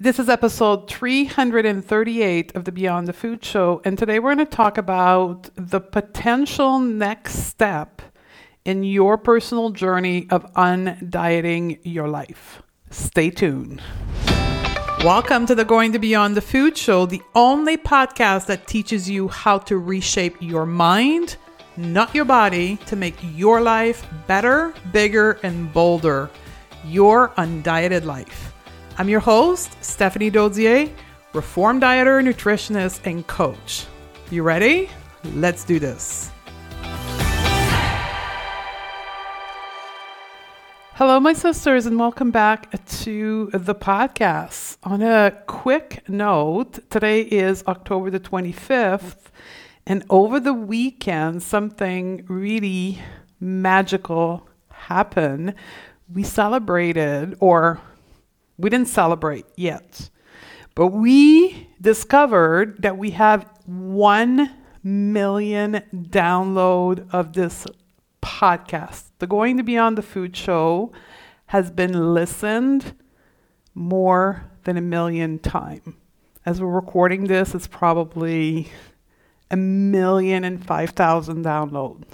This is episode 338 of the Beyond the Food Show, and today we're going to talk about the potential next step in your personal journey of undieting your life. Stay tuned. Welcome to the Going to Beyond the Food Show, the only podcast that teaches you how to reshape your mind, not your body, to make your life better, bigger, and bolder. Your undieted life. I'm your host, Stephanie Dodier, reformed dieter, nutritionist, and coach. You ready? Let's do this. Hello, my sisters, and welcome back to the podcast. On a quick note, today is October the 25th, and over the weekend, something really magical happened. We celebrated, or we didn't celebrate yet. But we discovered that we have 1 million download of this podcast. The Going to Beyond the Food Show has been listened more than a million time. As we're recording this, it's probably a million and five thousand downloads.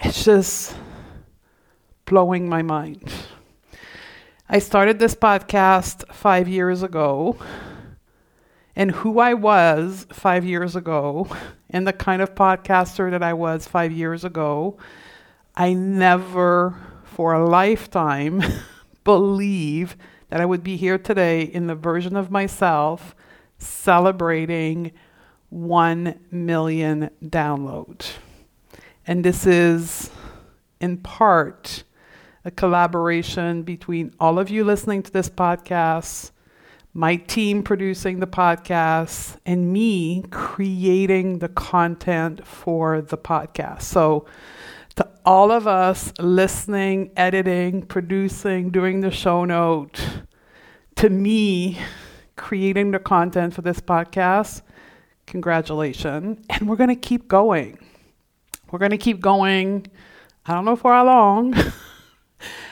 It's just blowing my mind. I started this podcast five years ago, and who I was five years ago, and the kind of podcaster that I was five years ago, I never for a lifetime believe that I would be here today in the version of myself celebrating 1 million downloads. And this is in part a collaboration between all of you listening to this podcast, my team producing the podcast, and me creating the content for the podcast. So, to all of us listening, editing, producing, doing the show note, to me, creating the content for this podcast, congratulations. And we're going to keep going. We're going to keep going. I don't know for how long.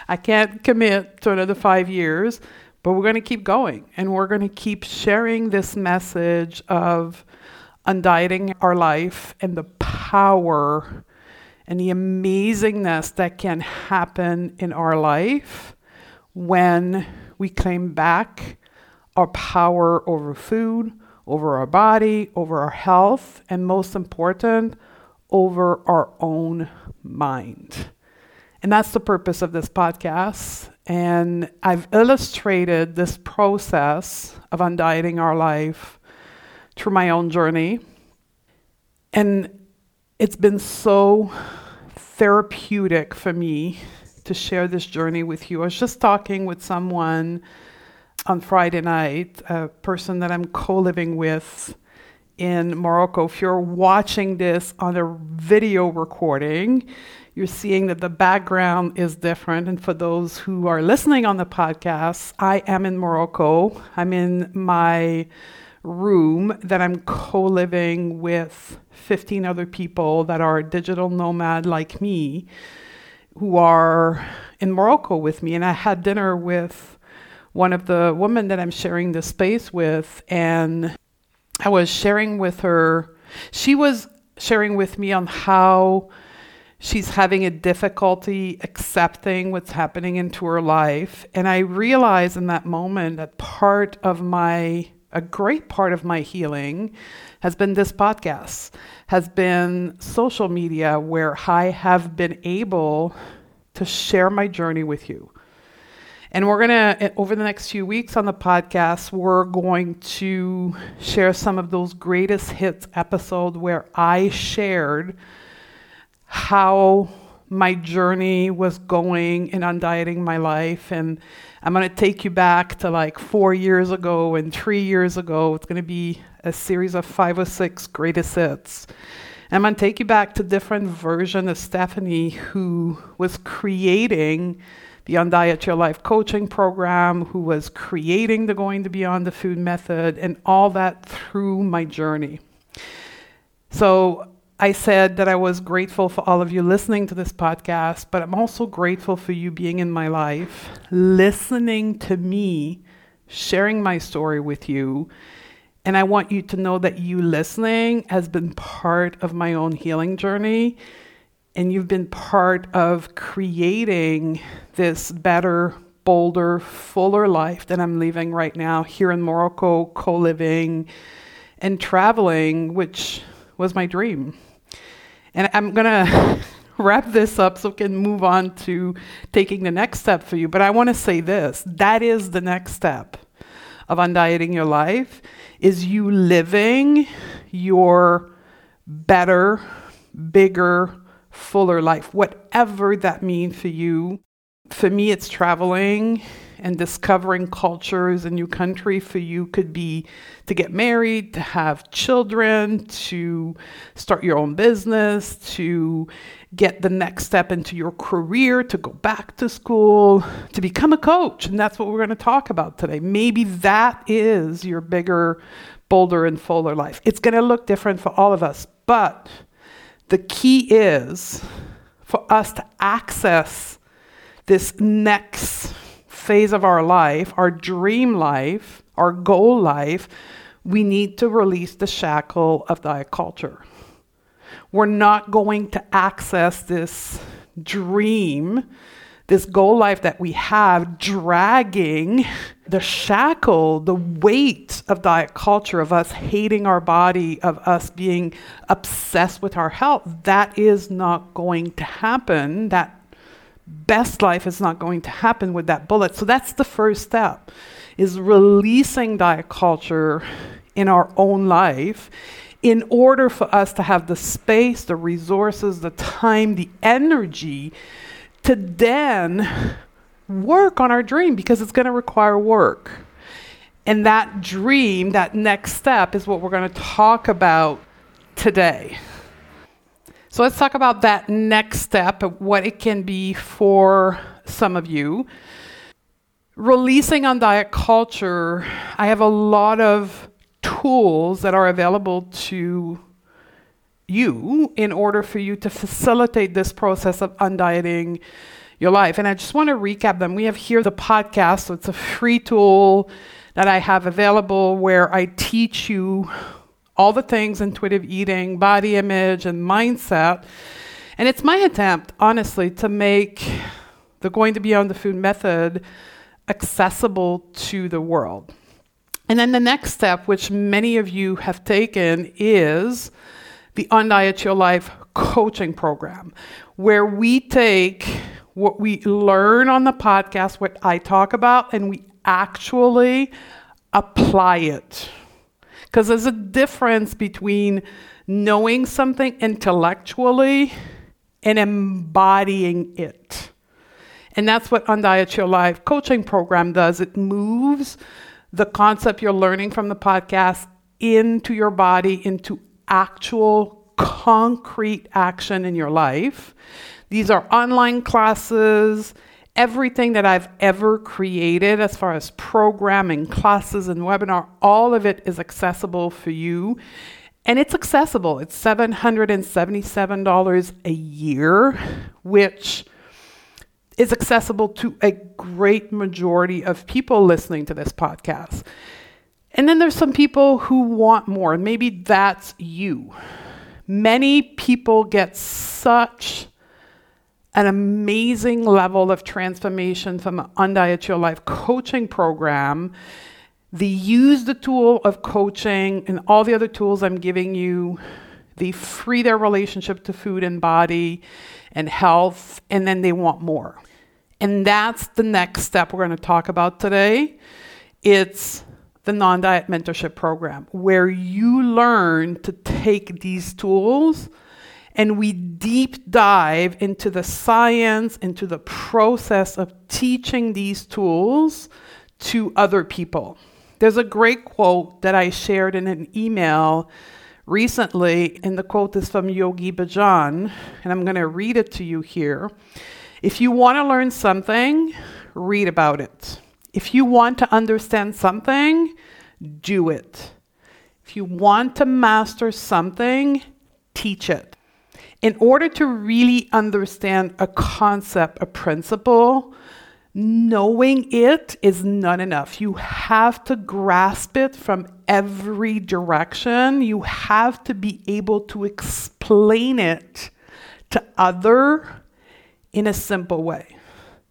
I can't commit to another five years, but we're going to keep going and we're going to keep sharing this message of undieting our life and the power and the amazingness that can happen in our life when we claim back our power over food, over our body, over our health, and most important, over our own mind. And that's the purpose of this podcast. And I've illustrated this process of undieting our life through my own journey. And it's been so therapeutic for me to share this journey with you. I was just talking with someone on Friday night, a person that I'm co living with in Morocco. If you're watching this on a video recording, you're seeing that the background is different. And for those who are listening on the podcast, I am in Morocco. I'm in my room that I'm co living with 15 other people that are digital nomad like me who are in Morocco with me. And I had dinner with one of the women that I'm sharing the space with, and I was sharing with her, she was sharing with me on how she's having a difficulty accepting what's happening into her life. And I realized in that moment that part of my, a great part of my healing has been this podcast, has been social media where I have been able to share my journey with you. And we're going to, eh, over the next few weeks on the podcast, we're going to share some of those greatest hits episodes where I shared how my journey was going in undieting my life. And I'm going to take you back to like four years ago and three years ago. It's going to be a series of five or six greatest hits. And I'm going to take you back to different version of Stephanie who was creating the Undiet Your Life coaching program, who was creating the Going to Beyond the Food method, and all that through my journey. So I said that I was grateful for all of you listening to this podcast, but I'm also grateful for you being in my life, listening to me sharing my story with you. And I want you to know that you listening has been part of my own healing journey. And you've been part of creating this better, bolder, fuller life that I'm living right now here in Morocco, co living and traveling, which was my dream. And I'm going to wrap this up so we can move on to taking the next step for you. But I want to say this that is the next step of undieting your life is you living your better, bigger, fuller life, whatever that means for you. For me, it's traveling and discovering cultures, a new country for you could be to get married, to have children, to start your own business, to get the next step into your career, to go back to school, to become a coach. And that's what we're going to talk about today. Maybe that is your bigger, bolder, and fuller life. It's going to look different for all of us, but the key is for us to access this next phase of our life, our dream life, our goal life, we need to release the shackle of diet culture. We're not going to access this dream, this goal life that we have, dragging the shackle, the weight of diet culture, of us hating our body, of us being obsessed with our health. That is not going to happen. That best life is not going to happen with that bullet. So that's the first step is releasing diet culture in our own life in order for us to have the space, the resources, the time, the energy to then work on our dream because it's going to require work. And that dream, that next step, is what we're going to talk about today. So let's talk about that next step, what it can be for some of you. Releasing on diet culture, I have a lot of tools that are available to you in order for you to facilitate this process of undieting your life. And I just want to recap them. We have here the podcast, so it's a free tool that I have available where I teach you all the things intuitive eating, body image, and mindset. And it's my attempt, honestly, to make the Going to Beyond the Food method accessible to the world. And then the next step, which many of you have taken, is the Undiet Your Life coaching program, where we take what we learn on the podcast, what I talk about, and we actually apply it because there's a difference between knowing something intellectually and embodying it. And that's what Undiet Your Life coaching program does. It moves the concept you're learning from the podcast into your body, into actual concrete action in your life. These are online classes everything that I've ever created as far as programming, classes, and webinar, all of it is accessible for you. And it's accessible. It's $777 a year, which is accessible to a great majority of people listening to this podcast. And then there's some people who want more. And maybe that's you. Many people get such an amazing level of transformation from an Undiet Your Life coaching program. They use the tool of coaching and all the other tools I'm giving you. They free their relationship to food and body and health, and then they want more. And that's the next step we're going to talk about today. It's the non diet mentorship program, where you learn to take these tools and we deep dive into the science, into the process of teaching these tools to other people. There's a great quote that I shared in an email recently, and the quote is from Yogi Bhajan, and I'm going to read it to you here. If you want to learn something, read about it. If you want to understand something, do it. If you want to master something, teach it in order to really understand a concept, a principle, knowing it is not enough. You have to grasp it from every direction. You have to be able to explain it to other in a simple way.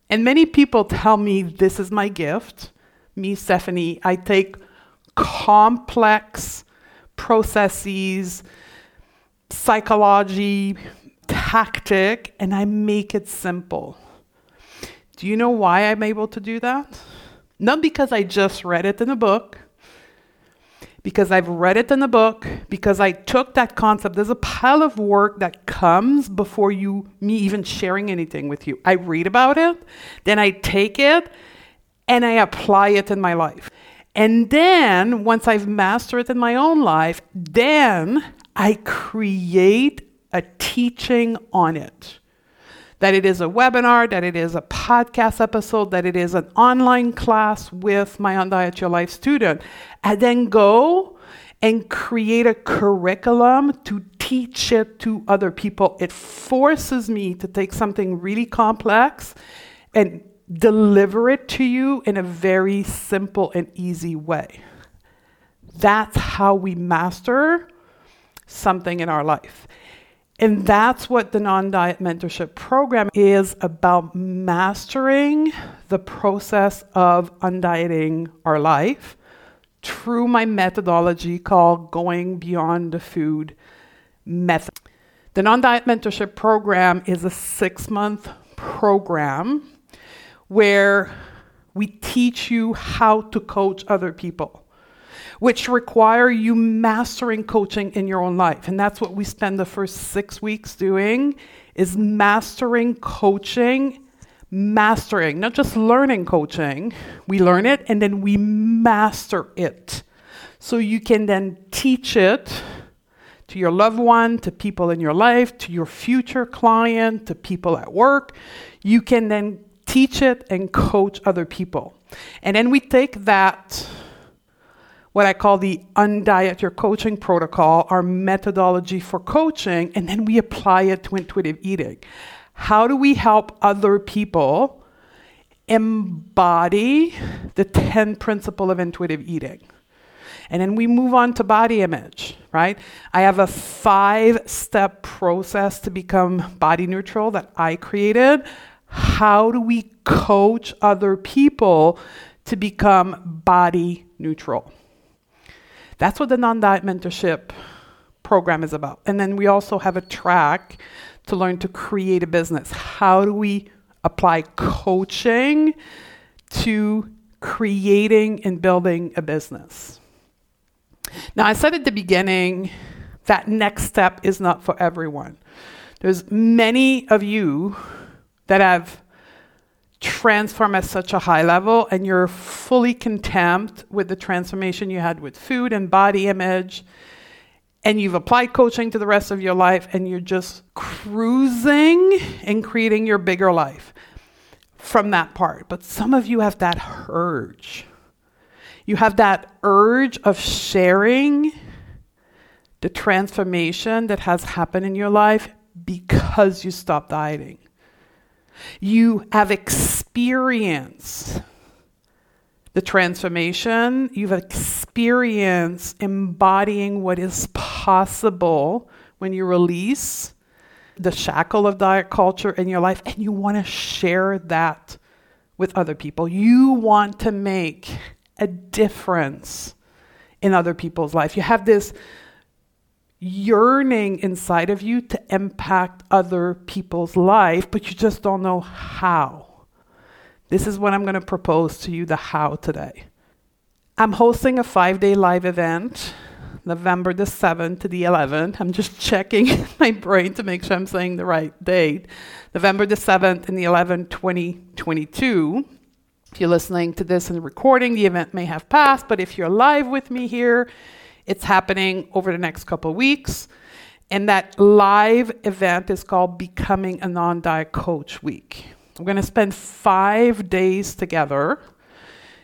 And many people tell me this is my gift. Me, Stephanie, I take complex processes, psychology, tactic, and I make it simple. Do you know why I'm able to do that? Not because I just read it in a book, because I've read it in a book, because I took that concept. There's a pile of work that comes before you me even sharing anything with you. I read about it, then I take it and I apply it in my life. And then once I've mastered it in my own life, then I create a teaching on it that it is a webinar, that it is a podcast episode, that it is an online class with my Undiet Your Life student, and then go and create a curriculum to teach it to other people. It forces me to take something really complex and deliver it to you in a very simple and easy way. That's how we master something in our life. And that's what the non diet mentorship program is about mastering the process of undieting our life through my methodology called Going Beyond the Food Method. The non diet mentorship program is a six month program where we teach you how to coach other people which require you mastering coaching in your own life. And that's what we spend the first 6 weeks doing is mastering coaching, mastering, not just learning coaching. We learn it and then we master it. So you can then teach it to your loved one, to people in your life, to your future client, to people at work. You can then teach it and coach other people. And then we take that what I call the Undiet Your Coaching Protocol, our methodology for coaching, and then we apply it to intuitive eating. How do we help other people embody the 10 principle of intuitive eating? And then we move on to body image, right? I have a five step process to become body neutral that I created. How do we coach other people to become body neutral? That's what the non diet mentorship program is about. And then we also have a track to learn to create a business. How do we apply coaching to creating and building a business? Now, I said at the beginning that next step is not for everyone. There's many of you that have transform at such a high level and you're fully content with the transformation you had with food and body image and you've applied coaching to the rest of your life and you're just cruising and creating your bigger life from that part. But some of you have that urge. You have that urge of sharing the transformation that has happened in your life because you stopped dieting. You have experienced the transformation, you've experienced embodying what is possible when you release the shackle of diet culture in your life, and you want to share that with other people. You want to make a difference in other people's life. You have this yearning inside of you to impact other people's life, but you just don't know how. This is what I'm going to propose to you the how today. I'm hosting a five day live event, November the 7th to the 11th. I'm just checking my brain to make sure I'm saying the right date. November the 7th and the 11th, 2022. If you're listening to this and recording, the event may have passed, but if you're live with me here, it's happening over the next couple weeks. And that live event is called Becoming a Non Diet Coach Week. We're going to spend five days together.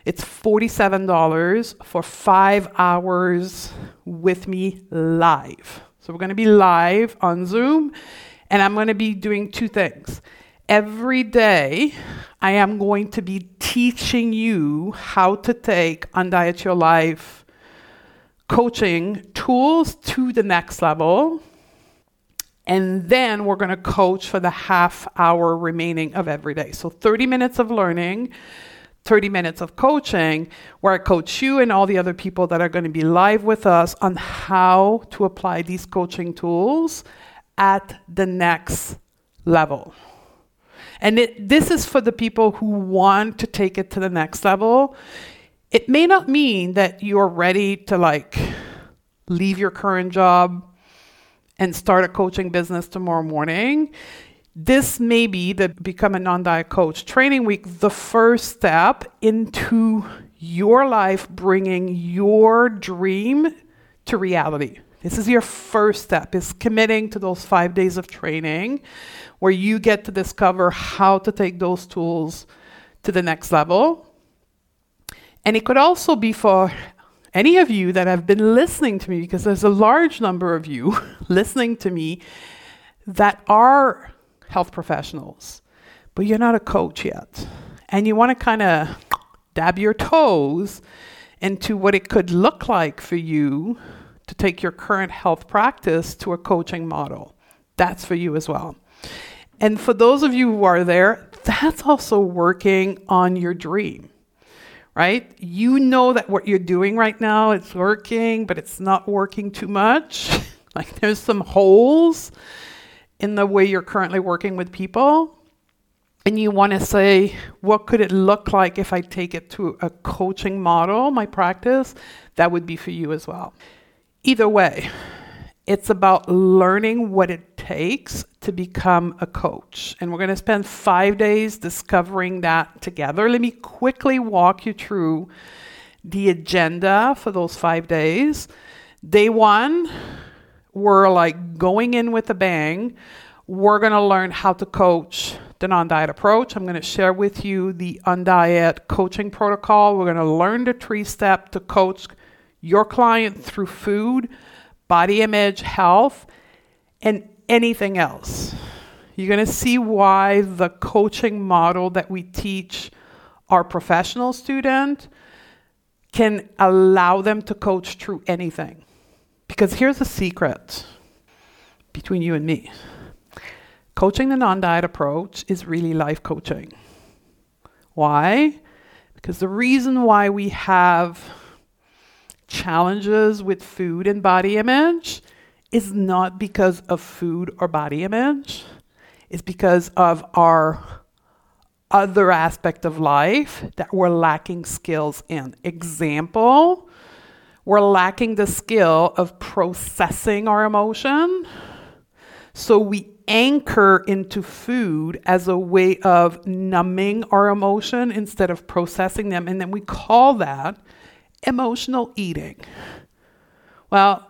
It's $47 for five hours with me live. So we're going to be live on Zoom, and I'm going to be doing two things Every day, I am going to be teaching you how to take Undiet Your Life coaching tools to the next level. And then we're going to coach for the half hour remaining of every day. So 30 minutes of learning, 30 minutes of coaching, where I coach you and all the other people that are going to be live with us on how to apply these coaching tools at the next level. And it, this is for the people who want to take it to the next level. It may not mean that you're ready to like leave your current job and start a coaching business tomorrow morning. This may be the Become a Non Diet Coach training week, the first step into your life bringing your dream to reality. This is your first step is committing to those 5 days of training where you get to discover how to take those tools to the next level. And it could also be for any of you that have been listening to me, because there's a large number of you listening to me that are health professionals, but you're not a coach yet. And you want to kind of dab your toes into what it could look like for you to take your current health practice to a coaching model. That's for you as well. And for those of you who are there, that's also working on your dream, right? You know that what you're doing right now it's working, but it's not working too much. like there's some holes in the way you're currently working with people. And you want to say, what could it look like if I take it to a coaching model, my practice? That would be for you as well. Either way, it's about learning what it takes to become a coach. And we're going to spend five days discovering that together. Let me quickly walk you through the agenda for those five days. Day one, we're like going in with a bang. We're going to learn how to coach the non diet approach. I'm going to share with you the undiet coaching protocol. We're going to learn the three step to coach your client through food body image, health, and anything else. You're going to see why the coaching model that we teach our professional student can allow them to coach through anything. Because here's the secret between you and me coaching the non diet approach is really life coaching. Why? Because the reason why we have challenges with food and body image is not because of food or body image, it's because of our other aspect of life that we're lacking skills in. Example, we're lacking the skill of processing our emotion. So we anchor into food as a way of numbing our emotion instead of processing them. And then we call that emotional eating. Well,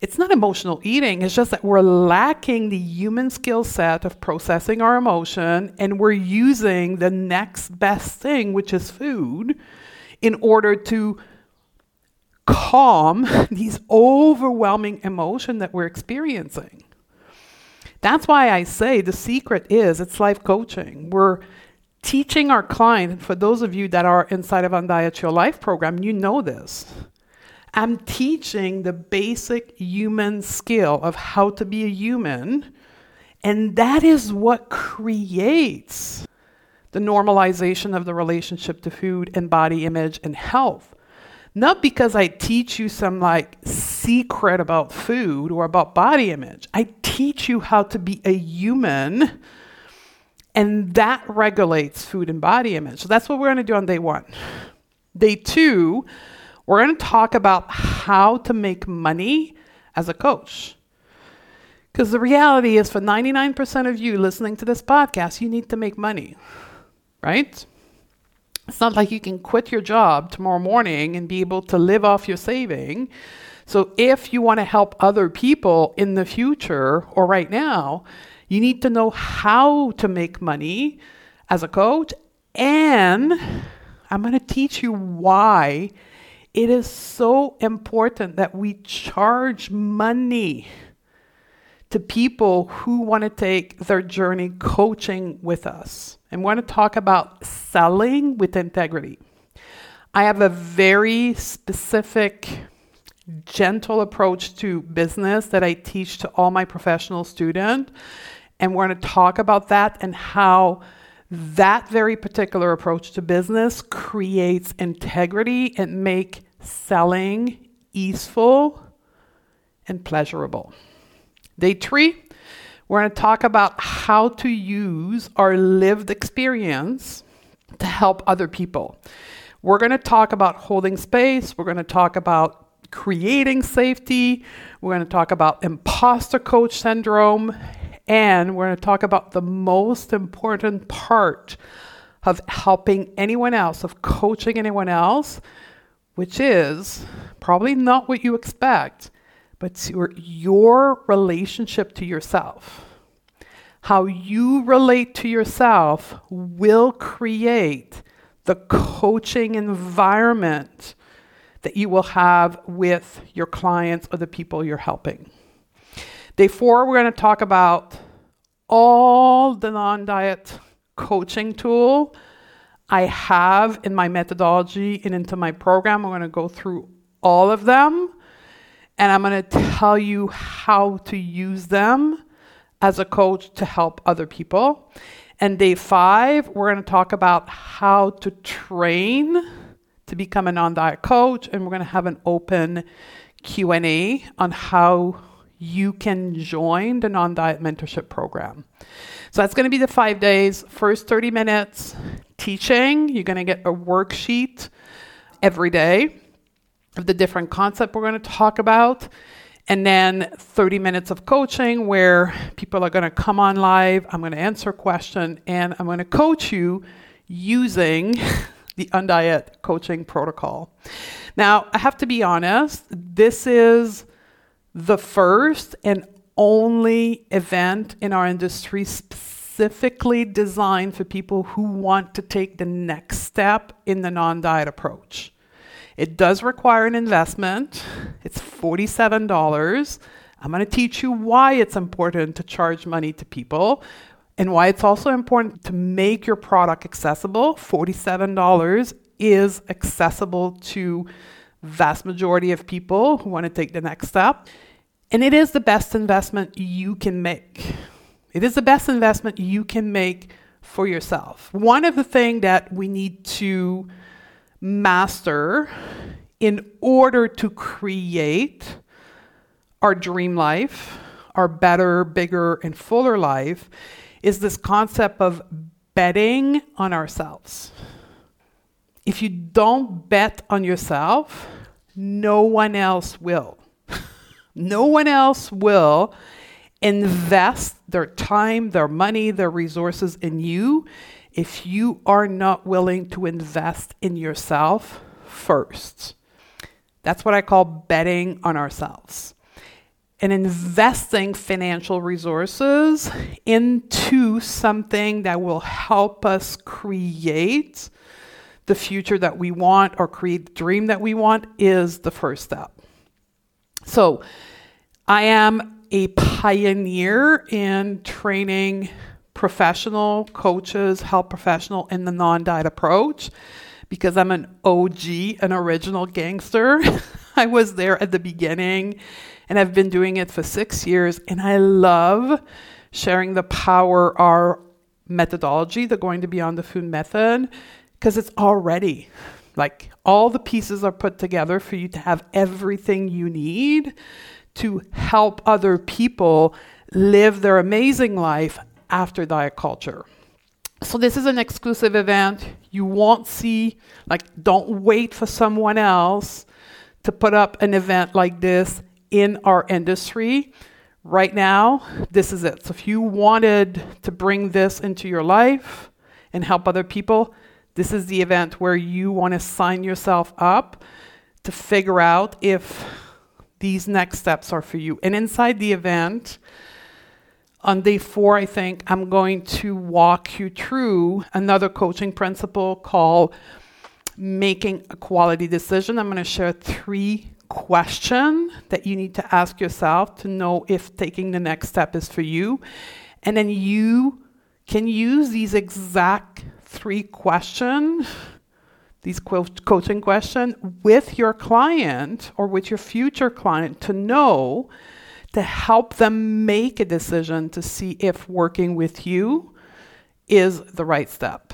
it's not emotional eating, it's just that we're lacking the human skill set of processing our emotion and we're using the next best thing, which is food, in order to calm these overwhelming emotion that we're experiencing. That's why I say the secret is it's life coaching. We're teaching our client, for those of you that are inside of Undiet Your Life program, you know this. I'm teaching the basic human skill of how to be a human, and that is what creates the normalization of the relationship to food and body image and health. Not because I teach you some like secret about food or about body image. I teach you how to be a human and that regulates food and body image. So that's what we're going to do on day one. Day two, we're going to talk about how to make money as a coach. Because the reality is, for 99% of you listening to this podcast, you need to make money, right? It's not like you can quit your job tomorrow morning and be able to live off your saving. So, if you want to help other people in the future or right now, you need to know how to make money as a coach. And I'm going to teach you why it is so important that we charge money to people who want to take their journey coaching with us and want to talk about selling with integrity. I have a very specific, gentle approach to business that I teach to all my professional students. And we're going to talk about that and how that very particular approach to business creates integrity and make selling easeful and pleasurable. Day three, we're going to talk about how to use our lived experience to help other people. We're going to talk about holding space. We're going to talk about creating safety. We're going to talk about imposter coach syndrome. And we're going to talk about the most important part of helping anyone else, of coaching anyone else, which is probably not what you expect, but your, your relationship to yourself. How you relate to yourself will create the coaching environment that you will have with your clients or the people you're helping. Day four, we're going to talk about all the non diet coaching tool I have in my methodology and into my program. I'm going to go through all of them and I'm going to tell you how to use them as a coach to help other people. And day five, we're going to talk about how to train to become a non-diet coach, and we're going to have an open Q&A on how you can join the non-diet mentorship program. So that's going to be the five days. First 30 minutes teaching. You're going to get a worksheet every day of the different concept we're going to talk about. And then 30 minutes of coaching where people are going to come on live. I'm going to answer a question and I'm going to coach you using the Undiet coaching protocol. Now, I have to be honest, this is the first and only event in our industry specifically designed for people who want to take the next step in the non diet approach. It does require an investment. It's $47. I'm going to teach you why it's important to charge money to people and why it's also important to make your product accessible. $47 is accessible to vast majority of people who want to take the next step. And it is the best investment you can make. It is the best investment you can make for yourself. One of the things that we need to master in order to create our dream life, our better, bigger, and fuller life, is this concept of betting on ourselves. If you don't bet on yourself, no one else will. No one else will invest their time, their money, their resources in you if you are not willing to invest in yourself first. That's what I call betting on ourselves and investing financial resources into something that will help us create the future that we want or create the dream that we want is the first step. So, I am a pioneer in training professional coaches, health professional in the non diet approach because I'm an OG, an original gangster. I was there at the beginning and I've been doing it for six years. And I love sharing the power, our methodology, the going to beyond the food method, because it's already like all the pieces are put together for you to have everything you need to help other people live their amazing life after diet culture. So this is an exclusive event. You won't see, like, don't wait for someone else to put up an event like this in our industry. Right now, this is it. So if you wanted to bring this into your life and help other people, this is the event where you want to sign yourself up to figure out if these next steps are for you. And inside the event, on day four, I think I'm going to walk you through another coaching principle called making a quality decision. I'm going to share three questions that you need to ask yourself to know if taking the next step is for you. And then you can use these exact three questions, these co- coaching questions, with your client or with your future client to know to help them make a decision to see if working with you is the right step.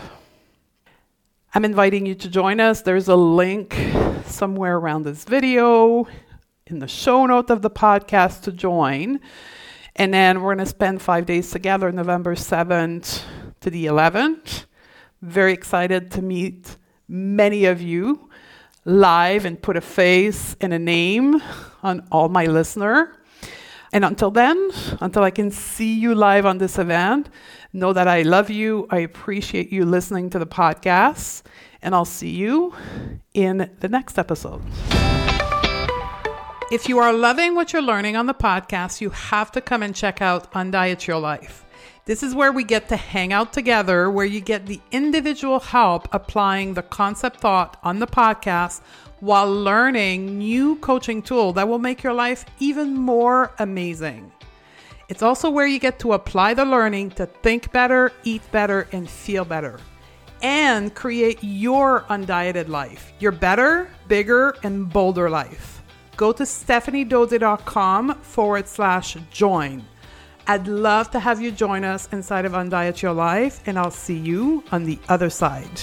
I'm inviting you to join us. There's a link somewhere around this video in the show note of the podcast to join. And then we're going to spend five days together, November 7th to the 11th. Very excited to meet many of you live and put a face and a name on all my listener. And until then, until I can see you live on this event, know that I love you. I appreciate you listening to the podcast, and I'll see you in the next episode. If you are loving what you're learning on the podcast, you have to come and check out Undiet Your Life. This is where we get to hang out together, where you get the individual help applying the concept thought on the podcast while learning new coaching tool that will make your life even more amazing. It's also where you get to apply the learning to think better, eat better, and feel better, and create your undieted life, your better, bigger, and bolder life. Go to stephaniedodier.com forward slash join. I'd love to have you join us inside of Undiet Your Life, and I'll see you on the other side.